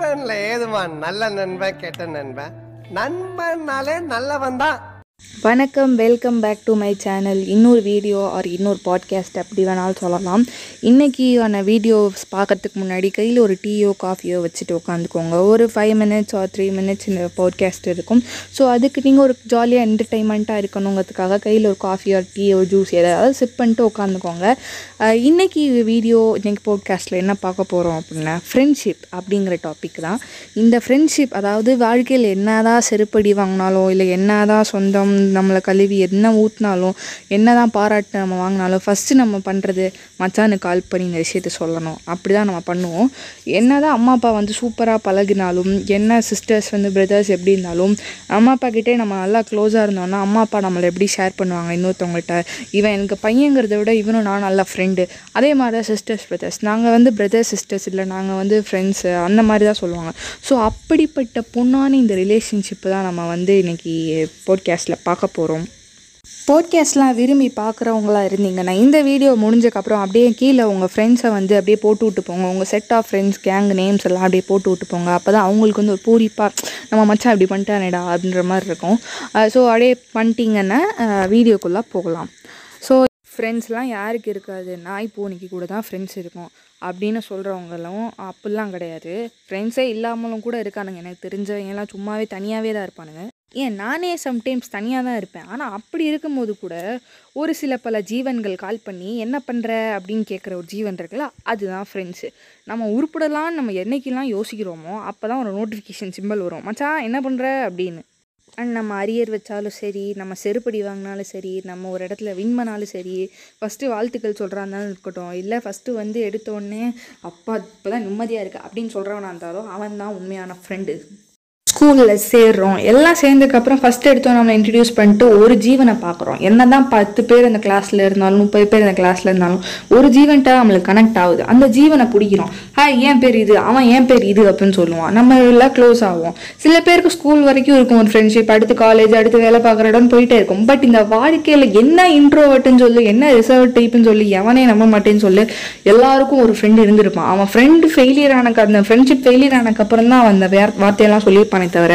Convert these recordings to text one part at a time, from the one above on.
நண்பன்ல ஏதுமா நல்ல நண்பன் கெட்ட நண்பன்? நண்பன்னாலே நல்லவன் தான் வணக்கம் welcome back to my channel இன்னொரு வீடியோ ஆர் இன்னொரு பாட்காஸ்ட் அப்படி வேணாலும் சொல்லலாம். இன்றைக்கியான வீடியோஸ் பார்க்கறதுக்கு முன்னாடி கையில் ஒரு டீயோ காஃபியோ வச்சுட்டு உட்காந்துக்கோங்க. ஒரு five minutes or three minutes இந்த பாட்காஸ்ட் இருக்கும். ஸோ அதுக்கு நீங்கள் ஒரு ஜாலியாக என்டர்டைன்மெண்ட்டாக இருக்கணுங்கிறதுக்காக கையில் ஒரு காஃபி ஆர் டீயோ ஜூஸ் ஏதாவது சிப் பண்ணிட்டு உட்காந்துக்கோங்க. இன்றைக்கி வீடியோ இன்றைக்கி பாட்காஸ்ட்டில் என்ன பார்க்க போகிறோம் அப்படின்னா ஃப்ரெண்ட்ஷிப் அப்படிங்கிற டாபிக் தான். இந்த ஃப்ரெண்ட்ஷிப் அதாவது வாழ்க்கையில் என்னதான் செருப்படி வாங்கினாலோ இல்லை என்னதான் சொந்தம் நம்மளை கழுவி என்ன ஊற்றினாலும் என்ன தான் பாராட்டு நம்ம வாங்கினாலும் ஃபஸ்ட்டு நம்ம பண்ணுறது மச்சானுக்கு கால் பண்ணி இந்த விஷயத்த சொல்லணும். அப்படி தான் நம்ம பண்ணுவோம். என்ன தான் அம்மா அப்பா வந்து சூப்பராக பழகினாலும் என்ன சிஸ்டர்ஸ் வந்து பிரதர்ஸ் எப்படி இருந்தாலும் அம்மா அப்பா கிட்டே நம்ம நல்லா க்ளோஸாக இருந்தோம்னா அம்மா அப்பா நம்மளை எப்படி ஷேர் பண்ணுவாங்க இன்னொருத்தவங்கள்ட்ட? இவன் எனக்கு பையங்கிறத விட இவனும் நான் நல்ல ஃப்ரெண்டு அதே மாதிரி தான் சிஸ்டர்ஸ் பிரதர்ஸ் நாங்கள் வந்து பிரதர்ஸ் சிஸ்டர்ஸ் இல்லை. நாங்கள் வந்து ஃப்ரெண்ட்ஸு அந்த மாதிரி தான் சொல்லுவாங்க. ஸோ அப்படிப்பட்ட பொண்ணான இந்த ரிலேஷன்ஷிப்பு தான் நம்ம வந்து இன்றைக்கி போட்காஸ்ட்டில் பார்க்க போகிறோம் போட்காஸ்ட்லாம் விரும்பி பார்க்குறவங்களா இருந்தீங்கன்னா இந்த வீடியோ முடிஞ்சக்கப்புறம் அப்படியே கீழே உங்கள் ஃப்ரெண்ட்ஸை வந்து அப்படியே போட்டு விட்டு போங்க. உங்கள் set of friends gang names எல்லாம் அப்படியே போட்டு விட்டு போங்க. அப்போ தான் அவங்களுக்கு வந்து ஒரு பூரிப்பாக நம்ம மச்சான் இப்படி பண்ணிட்டானேடா அப்படின்ற மாதிரி இருக்கும். ஸோ அப்படியே பண்ணிட்டீங்கன்னா வீடியோக்குள்ளே போகலாம். ஸோ ஃப்ரெண்ட்ஸ்லாம் யாருக்கு இருக்காது? நாய் பூனைக்கு கூட தான் ஃப்ரெண்ட்ஸ் இருக்கும். அப்படின்னு சொல்கிறவங்களும் அப்படிலாம் கிடையாது. ஃப்ரெண்ட்ஸே இல்லாமலும் கூட இருக்கானுங்க. எனக்கு தெரிஞ்சவங்கலாம் சும்மாவே தனியாகவே தான் இருப்பானுங்க. ஏன் நானே சம்டைம்ஸ் தனியாக தான் இருப்பேன். ஆனால் அப்படி இருக்கும்போது கூட ஒரு சில பல ஜீவன்கள் கால் பண்ணி என்ன பண்ணுற அப்படின்னு கேட்குற ஒரு ஜீவன் இருக்குல்ல அதுதான் ஃப்ரெண்ட்ஸு நம்ம உருப்படலாம்னு நம்ம என்னைக்கெல்லாம் யோசிக்கிறோமோ அப்போ தான் ஒரு நோட்டிஃபிகேஷன் சிம்பிள் வரும். மச்சான் என்ன பண்ணுற அப்படின்னு. அண்ட் நம்ம அரியர் வச்சாலும் சரி நம்ம செருப்படி வாங்கினாலும் சரி நம்ம ஒரு இடத்துல வின் பண்ணாலும் சரி ஃபஸ்ட்டு வாழ்த்துக்கள் சொல்கிறாந்தாலும் இருக்கட்டும். இல்லை ஃபஸ்ட்டு வந்து எடுத்தோடனே அப்பா இப்போ தான் நிம்மதியாக இருக்குது அப்படின்னு சொல்கிறவனா இருந்தாலும் அவன் தான் உண்மையான ஃப்ரெண்டு ஸ்கூலில் சேர்றோம். எல்லாம் சேர்ந்ததுக்கப்புறம் ஃபஸ்ட் எடுத்தோம் நம்மளை இன்ட்ரடியூஸ் பண்ணிட்டு ஒரு ஜீவனை பார்க்குறோம். என்ன தான் பத்து பேர் அந்த கிளாஸில் இருந்தாலும் முப்பது பேர் அந்த கிளாஸில் இருந்தாலும் ஒரு ஜீவன்ட்ட நம்மளுக்கு கனெக்ட் ஆகுது. அந்த ஜீவனை பிடிக்கிறோம். ஹாய் ஏன் பேர் இது? அவன் ஏன் பேர் இது? அப்படின்னு சொல்லுவான். நம்ம எல்லாம் க்ளோஸ் ஆகும் சில பேருக்கு ஸ்கூல் வரைக்கும் இருக்கும். ஒரு ஃப்ரெண்ட்ஷிப் அடுத்து காலேஜ் அடுத்து வேலை பார்க்குற இடம்னு போயிட்டே இருக்கும். பட் இந்த வாழ்க்கையில் என்ன இன்ட்ரோவர்ட்டுன்னு சொல்லி என்ன ரிசர்வ் டைப்புன்னு சொல்லி எவனே நம்ப மாட்டேன்னு சொல்லி எல்லாருக்கும் ஒரு ஃப்ரெண்டு இருந்திருப்பான். அவன் ஃப்ரெண்டு ஃபெயிலியர் ஆனக்கு அந்த ஃப்ரெண்ட்ஷிப் ஃபெயிலியர் ஆனக்கப்புறம் தான் அந்த வேர் வார்த்தையெல்லாம் சொல்லியிருப்பான். தவிர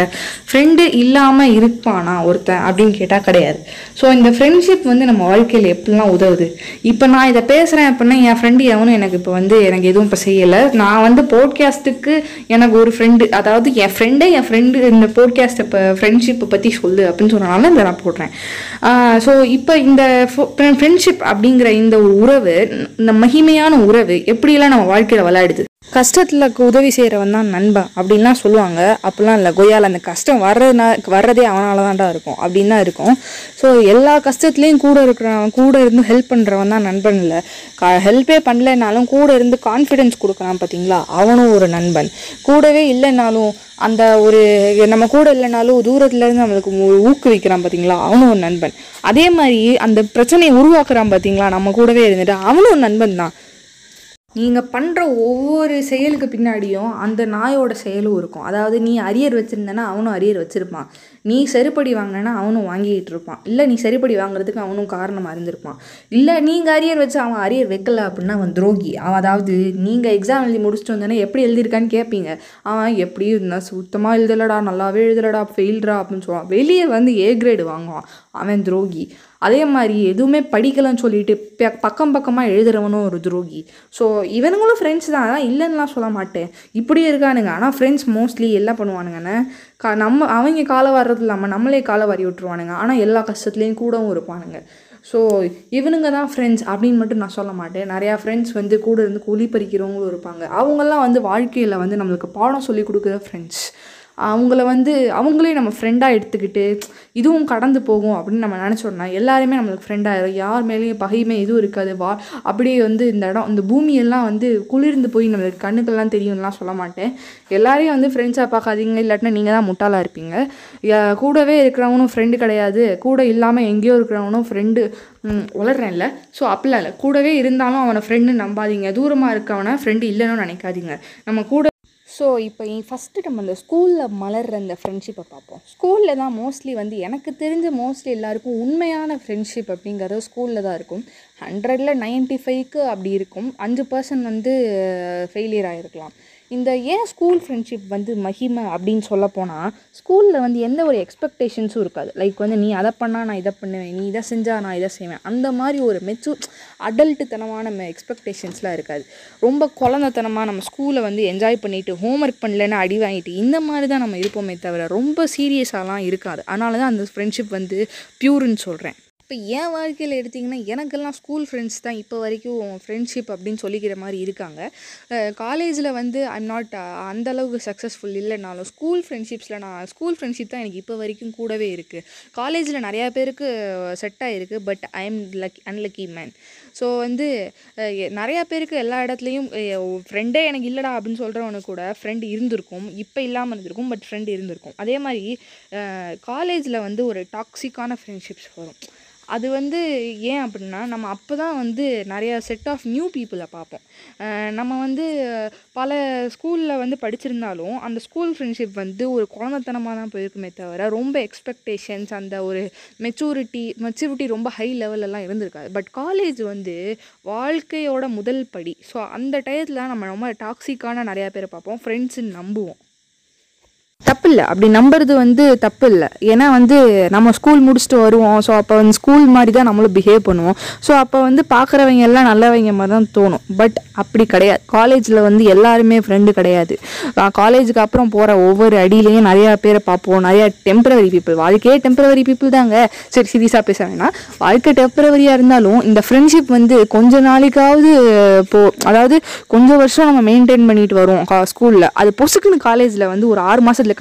ஃப்ரெண்டு இல்லாமல் இருப்பானா ஒருத்தன் அப்படின்னு கேட்டால் கிடையாது. ஸோ இந்த ஃப்ரெண்ட்ஷிப் வந்து நம்ம வாழ்க்கையில் எப்படிலாம் உதவுது? இப்போ நான் இதை பேசுகிறேன் அப்படின்னா என் ஃப்ரெண்டு எவனும் எனக்கு இப்போ வந்து எனக்கு எதுவும் இப்போ செய்யலை. நான் வந்து போட்காஸ்ட்டுக்கு எனக்கு ஒரு ஃப்ரெண்டு அதாவது என் ஃப்ரெண்டே என் ஃப்ரெண்டு இந்த போட்காஸ்ட் இப்போ ஃப்ரெண்ட்ஷிப்பை பற்றி சொல்லு அப்படின்னு சொன்னனால இதை நான் போடுறேன். ஸோ இப்போ இந்த ஃப்ரெண்ட்ஷிப் அப்படிங்கிற இந்த ஒரு உறவு இந்த மகிமையான உறவு எப்படியெல்லாம் நம்ம வாழ்க்கையில் விளையாடுது கஷ்டத்தில் உதவி செய்கிறவன் தான் நண்பன் அப்படின்லாம் சொல்லுவாங்க. அப்படிலாம் இல்லை. கொய்யால் அந்த கஷ்டம் வர்றதுனா வர்றதே அவனால தான்டா இருக்கும். அப்படின்னு தான் இருக்கும். ஸோ எல்லா கஷ்டத்துலேயும் கூட இருக்கிறவன் கூட இருந்து ஹெல்ப் பண்ணுறவன் தான் நண்பன் இல்லை. க ஹெல்ப்பே பண்ணலைனாலும் கூட இருந்து கான்ஃபிடென்ஸ் கொடுக்குறான் பார்த்தீங்களா அவனும் ஒரு நண்பன். கூடவே இல்லைனாலும் அந்த ஒரு நம்ம கூட இல்லைனாலும் தூரத்துலேருந்து நம்மளுக்கு ஊ- ஊக்குவிக்கிறான் பார்த்தீங்களா அவனும் ஒரு நண்பன். அதே மாதிரி அந்த பிரச்சனையை உருவாக்குறான் பார்த்தீங்களா நம்ம கூடவே இருந்துட்டு அவனும் ஒரு நண்பன் தான். நீங்கள் பண்ணுற ஒவ்வொரு செயலுக்கு பின்னாடியும் அந்த நாயோட செயலும் இருக்கும். அதாவது நீ அரியர் வச்சுருந்தேன்னா அவனும் அரியர் வச்சுருப்பான். நீ செருப்படி வாங்கினேன்னா அவனும் வாங்கிட்டு இருப்பான். இல்லை நீ செருப்படி வாங்குறதுக்கு அவனும் காரணமாக இருந்திருப்பான். இல்லை நீங்கள் அரியர் வச்சு அவன் அரியர் வைக்கல அப்படின்னா அவன் துரோகி. அவன் அதாவது நீங்கள் எக்ஸாம் எழுதி முடிச்சுட்டு வந்தோன்னே எப்படி எழுதியிருக்கான்னு கேட்பீங்க அவன் எப்படி இருந்தால் சுத்தமாக எழுதலடா நல்லாவே எழுதலடா ஃபெயில்டா அப்படின்னு சொல்லுவான். வெளியே வந்து ஏ கிரேடு வாங்குவான். அவன் துரோகி. அதே மாதிரி எதுவுமே படிக்கலைன்னு சொல்லிட்டு ப- பக்கம் பக்கமாக எழுதுறவனும் ஒரு துரோகி. ஸோ இவனுங்களும் ஃப்ரெண்ட்ஸ் தான். அதான் இல்லைன்னுலாம் சொல்ல மாட்டேன். இப்படியே இருக்கானுங்க. ஆனால் ஃப்ரெண்ட்ஸ் மோஸ்ட்லி என்ன பண்ணுவானுங்கன்னு கா நம்ம அவங்க காலை வர்றது இல்லாமல் நம்மளே காலை வாரி விட்டுருவானுங்க. ஆனால் எல்லா கஷ்டத்துலேயும் கூடவும் இருப்பானுங்க. ஸோ இவனுங்க தான் ஃப்ரெண்ட்ஸ் அப்படின்னு மட்டும் நான் சொல்ல மாட்டேன். நிறையா ஃப்ரெண்ட்ஸ் வந்து கூட இருந்து குழி பறிக்கிறவங்களும் இருப்பாங்க. அவங்கெல்லாம் வந்து வாழ்க்கையில் வந்து நம்மளுக்கு பாடம் சொல்லி கொடுக்குற ஃப்ரெண்ட்ஸ் அவங்கள வந்து அவங்களே நம்ம ஃப்ரெண்டாக எடுத்துக்கிட்டு இதுவும் கடந்து போகும் அப்படின்னு நம்ம நினச்சோம்னா எல்லாருமே நம்மளுக்கு ஃப்ரெண்டாயிரும் யார் மேலேயும் பகைமை எதுவும் இருக்காது. வா அப்படியே வந்து இந்த இடம் இந்த பூமியெல்லாம் வந்து குளிர்ந்து போய் நம்மளுக்கு கண்ணுக்கெல்லாம் தெரியும்லாம் சொல்ல மாட்டேன். எல்லாரையும் வந்து ஃப்ரெண்ட்ஸாக பார்க்காதீங்க. இல்லாட்டினா நீங்கள் தான் முட்டாளாக இருப்பீங்க. கூடவே இருக்கிறவனும் ஃப்ரெண்டு கிடையாது. கூட இல்லாமல் எங்கேயோ இருக்கிறவனும் ஃப்ரெண்டு வளர்றேன்ல. ஸோ அப்படிலாம் இல்லை. கூடவே இருந்தாலும் அவனை ஃப்ரெண்டு நம்பாதீங்க. தூரமாக இருக்கவனை ஃப்ரெண்டு இல்லைன்னு நினைக்காதீங்க. நம்ம கூட ஸோ இப்போ ஃபஸ்ட்டு நம்ம அந்த ஸ்கூலில் மலர்ற அந்த ஃப்ரெண்ட்ஷிப்பை பார்ப்போம். ஸ்கூலில் தான் மோஸ்ட்லி வந்து எனக்கு தெரிஞ்ச மோஸ்ட்லி எல்லாருக்கும் உண்மையான ஃப்ரெண்ட்ஷிப் அப்படிங்கிறது ஸ்கூலில் தான் இருக்கும். ஹண்ட்ரடில் நைன்ட்டி ஃபைவ்க்கு அப்படி இருக்கும். அஞ்சு பர்சன்ட் வந்து ஃபெயிலியர் ஆகிருக்கலாம் இந்த ஏன் ஸ்கூல் ஃப்ரெண்ட்ஷிப் வந்து மகிமை அப்படின்னு சொல்ல போனால் ஸ்கூலில் வந்து எந்த ஒரு எக்ஸ்பெக்டேஷன்ஸும் இருக்காது. லைக் வந்து நீ அதை பண்ணால் நான் இதை பண்ணுவேன். நீ இதை செஞ்சால் நான் இதை செய்வேன். அந்த மாதிரி ஒரு மெச்சூர் அடல்ட்டுத்தனமான நம்ம எக்ஸ்பெக்டேஷன்ஸ்லாம் இருக்காது. ரொம்ப குழந்தைத்தனமாக நம்ம ஸ்கூலை வந்து என்ஜாய் பண்ணிட்டு ஹோம்ஒர்க் பண்ணலன்னு அடி வாங்கிட்டு இந்த மாதிரி தான் நம்ம இருப்போமே தவிர ரொம்ப சீரியஸாலாம் இருக்காது. அதனால தான் அந்த ஃப்ரெண்ட்ஷிப் வந்து ப்யூர்னு சொல்கிறேன் இப்போ என் வாழ்க்கையில் எடுத்திங்கன்னா எனக்கெல்லாம் ஸ்கூல் ஃப்ரெண்ட்ஸ் தான் இப்போ வரைக்கும் ஃப்ரெண்ட்ஷிப் அப்படின்னு சொல்லிக்கிற மாதிரி இருக்காங்க. காலேஜில் வந்து ஐம் நாட் அந்த அளவுக்கு சக்ஸஸ்ஃபுல் இல்லைனாலும் ஸ்கூல் ஃப்ரெண்ட்ஷிப்ஸில் நான் ஸ்கூல் ஃப்ரெண்ட்ஷிப் தான் எனக்கு இப்போ வரைக்கும் கூடவே இருக்குது காலேஜில் நிறையா பேருக்கு செட் ஆகிருக்கு but I am luck unlucky man so வந்து நிறையா பேருக்கு எல்லா இடத்துலையும் ஃப்ரெண்டே எனக்கு இல்லைடா அப்படின்னு சொல்கிறவனுக்கு கூட ஃப்ரெண்ட் இருந்திருக்கும். இப்போ இல்லாமல் இருந்திருக்கும் பட் ஃப்ரெண்ட் இருந்திருக்கும். அதே மாதிரி காலேஜில் வந்து ஒரு டாக்ஸிக்கான ஃப்ரெண்ட்ஷிப்ஸ் வரும். அது வந்து ஏன் அப்படின்னா நம்ம அப்போ தான் வந்து நிறைய செட் ஆஃப் நியூ பீப்புளை பார்ப்போம். நம்ம வந்து பல ஸ்கூலில் வந்து படிச்சிருந்தாலும் அந்த ஸ்கூல் ஃப்ரெண்ட்ஷிப் வந்து ஒரு குழந்தைத்தனமாக தான் போயிருக்குமே தவிர ரொம்ப எக்ஸ்பெக்டேஷன்ஸ் அந்த ஒரு மெச்சூரிட்டி மெச்சூரிட்டி ரொம்ப ஹை லெவலெல்லாம் இருந்திருக்காது. பட் காலேஜ் வந்து வாழ்க்கையோட முதல் படி. ஸோ அந்த டயத்தில் நம்ம ரொம்ப டாக்ஸிக்கான நிறையா பேர் பார்ப்போம். ஃப்ரெண்ட்ஸுன்னு நம்புவோம். தப்பு இல்லை அப்படி நம்புறது வந்து தப்பு இல்லை ஏன்னா வந்து நம்ம ஸ்கூல் முடிச்சுட்டு வருவோம். ஸோ அப்போ வந்து ஸ்கூல் மாதிரி தான் நம்மளும் பிஹேவ் பண்ணுவோம். ஸோ அப்போ வந்து பார்க்குறவங்க எல்லாம் நல்லவங்க மாதிரி தான் தோணும். பட் அப்படி கிடையாது. காலேஜில் வந்து எல்லாருமே ஃப்ரெண்டு கிடையாது. காலேஜுக்கு அப்புறம் போகிற ஒவ்வொரு அடியிலையும் நிறையா பேரை பார்ப்போம். நிறையா டெம்பரவரி பீப்புள் வாழ்க்கையே டெம்பரவரி பீப்புள் தாங்க. சரி சீரியஸாக பேச வேணாம். வாழ்க்கை டெம்பரவரியாக இருந்தாலும் இந்த ஃப்ரெண்ட்ஷிப் வந்து கொஞ்ச நாளைக்காவது போ அதாவது கொஞ்சம் வருஷம் நம்ம மெயின்டைன் பண்ணிட்டு வரோம் ஸ்கூலில் அது பொசுக்குன்னு காலேஜில் வந்து ஒரு ஆறு மாதத்தில்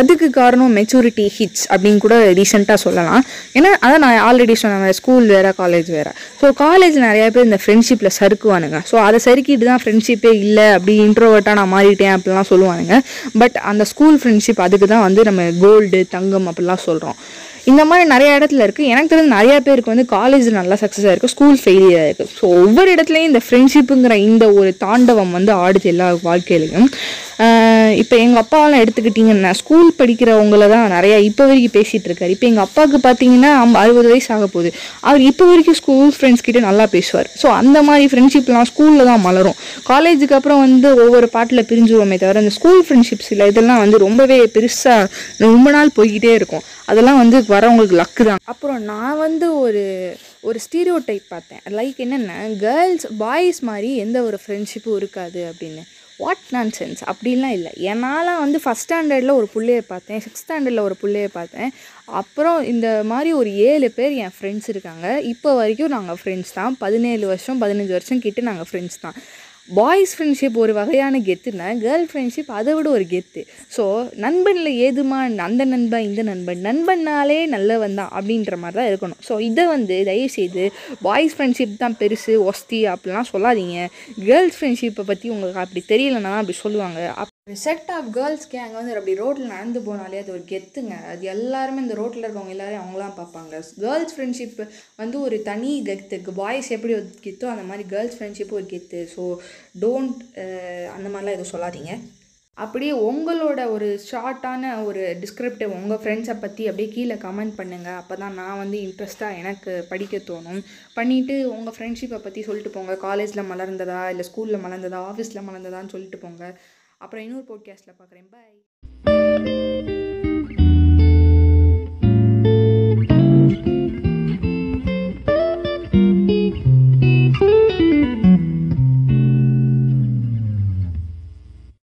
அதுக்கு காரணம் மெச்சூரிட்டி ஹிட்ஸ் அப்படின்னு கூட ரீசெண்டாக சொல்லலாம். ஏன்னா அதான் நான் ஆல்ரெடி சொன்னேன் ஸ்கூல் வேறு காலேஜ் வேறு. ஸோ காலேஜ் நிறையா பேர் இந்த ஃப்ரெண்ட்ஷிப்பில் சறுக்குவானுங்க. ஸோ அதை சறுக்கிட்டு தான் ஃப்ரெண்ட்ஷிப்பே இல்லை அப்படி இன்ட்ரோவர்ட்டாக நான் மாறிட்டேன் அப்படிலாம் சொல்லுவானுங்க. பட் அந்த ஸ்கூல் ஃப்ரெண்ட்ஷிப் அதுக்கு தான் வந்து நம்ம கோல்டு தங்கம் அப்படிலாம் சொல்கிறோம் இந்த மாதிரி நிறைய இடத்துல இருக்குது எனக்கு தெரிஞ்ச நிறையா பேருக்கு வந்து காலேஜில் நல்லா சக்ஸஸாக இருக்குது ஸ்கூல் ஃபெயிலியராக இருக்குது ஸோ ஒவ்வொரு இடத்துலையும் இந்த ஃப்ரெண்ட்ஷிப்புங்கிற இந்த ஒரு தாண்டவம் வந்து ஆடுது எல்லா வாழ்க்கையிலையும். இப்போ எங்கள் அப்பாவெல்லாம் எடுத்துக்கிட்டிங்கன்னா ஸ்கூல் படிக்கிறவங்கள தான் நிறையா இப்போ வரைக்கும் பேசிகிட்டு இருக்காரு. இப்போ எங்கள் அப்பாவுக்கு பார்த்தீங்கன்னா அம் அறுபது வயசு ஆக போகுது. அவர் இப்போ வரைக்கும் ஸ்கூல் ஃப்ரெண்ட்ஸ் கிட்டே நல்லா பேசுவார். ஸோ அந்த மாதிரி ஃப்ரெண்ட்ஷிப்லாம் ஸ்கூலில் தான் மலரும். காலேஜுக்கு அப்புறம் வந்து ஒவ்வொரு பாட்டில் பிரிஞ்சுருவோமே தவிர அந்த ஸ்கூல் ஃப்ரெண்ட்ஷிப்ஸ் இல்லை இதெல்லாம் வந்து ரொம்பவே பெருசாக ரொம்ப நாள் போய்கிட்டே இருக்கும். அதெல்லாம் வந்து வரவங்களுக்கு லக்கு தான். அப்புறம் நான் வந்து ஒரு ஒரு ஸ்டீரியோ டைப் பார்த்தேன். லைக் என்னென்னா கேர்ள்ஸ் பாய்ஸ் மாதிரி எந்த ஒரு ஃப்ரெண்ட்ஷிப்பும் இருக்காது அப்படின்னு. வாட் நான் சென்ஸ் அப்படிலாம் இல்லை. என்னால் வந்து ஃபஸ்ட் ஸ்டாண்டர்டில் ஒரு பிள்ளையை பார்த்தேன். சிக்ஸ்த் ஸ்டாண்டர்டில் ஒரு பிள்ளையை பார்த்தேன். அப்புறம் இந்த மாதிரி ஒரு ஏழு பேர் என் ஃப்ரெண்ட்ஸ் இருக்காங்க. இப்போ வரைக்கும் நாங்கள் ஃப்ரெண்ட்ஸ் தான். பதினேழு வருஷம் பதினஞ்சு வருஷம் கிட்டே நாங்கள் ஃப்ரெண்ட்ஸ் தான். பாய்ஸ் ஃப்ரெண்ட்ஷிப் ஒரு வகையான கெத்துனா கேர்ள் ஃப்ரெண்ட்ஷிப் அதை விட ஒரு கெத்து. ஸோ நண்பனில் ஏதுமா அந்த நண்பன் இந்த நண்பன் நண்பன்னாலே நல்லவன் தான் அப்படின்ற மாதிரி தான் இருக்கணும். ஸோ இதை வந்து தயவுசெய்து பாய்ஸ் ஃப்ரெண்ட்ஷிப் தான் பெருசு ஒஸ்தி அப்படிலாம் சொல்லாதீங்க. கேர்ள்ஸ் ஃப்ரெண்ட்ஷிப்பை பற்றி உங்களுக்கு அப்படி தெரியலன்னா அப்படி சொல்லுவாங்க. அப் ஒரு செட் ஆஃப் கேர்ள்ஸ் கேங் வந்து அப்படி ரோட்டில் நடந்து போனாலே அது ஒரு கெத்துங்க. அது எல்லாருமே இந்த ரோட்டில் இருக்கவங்க எல்லாரையும் அவங்களாம் பார்ப்பாங்க. கேர்ள்ஸ் ஃப்ரெண்ட்ஷிப் வந்து ஒரு தனி கெத்து. பாய்ஸ் எப்படி ஒரு கெத்தோ அந்த மாதிரி கேர்ள்ஸ் ஃப்ரெண்ட்ஷிப் ஒரு கெத்து. ஸோ டோன்ட் அந்த மாதிரிலாம் எதுவும் சொல்லாதீங்க. அப்படியே உங்களோட ஒரு ஷார்ட்டான ஒரு டிஸ்கிரிப்டிவ் உங்கள் ஃப்ரெண்ட்ஸை பற்றி அப்படியே கீழே கமெண்ட் பண்ணுங்கள் அப்போ தான் நான் வந்து இன்ட்ரெஸ்ட்டாக எனக்கு படிக்க தோணும். பண்ணிவிட்டு உங்கள் ஃப்ரெண்ட்ஷிப்பை பற்றி சொல்லிட்டு போங்க. காலேஜில் மலர்ந்ததா? இல்லை ஸ்கூலில் மலர்ந்ததா? ஆஃபீஸில் மலர்ந்ததான்னு சொல்லிட்டு போங்க. அப்புறம் இன்னொரு போட்காஸ்ட்டில் பார்க்குறேன். பாய்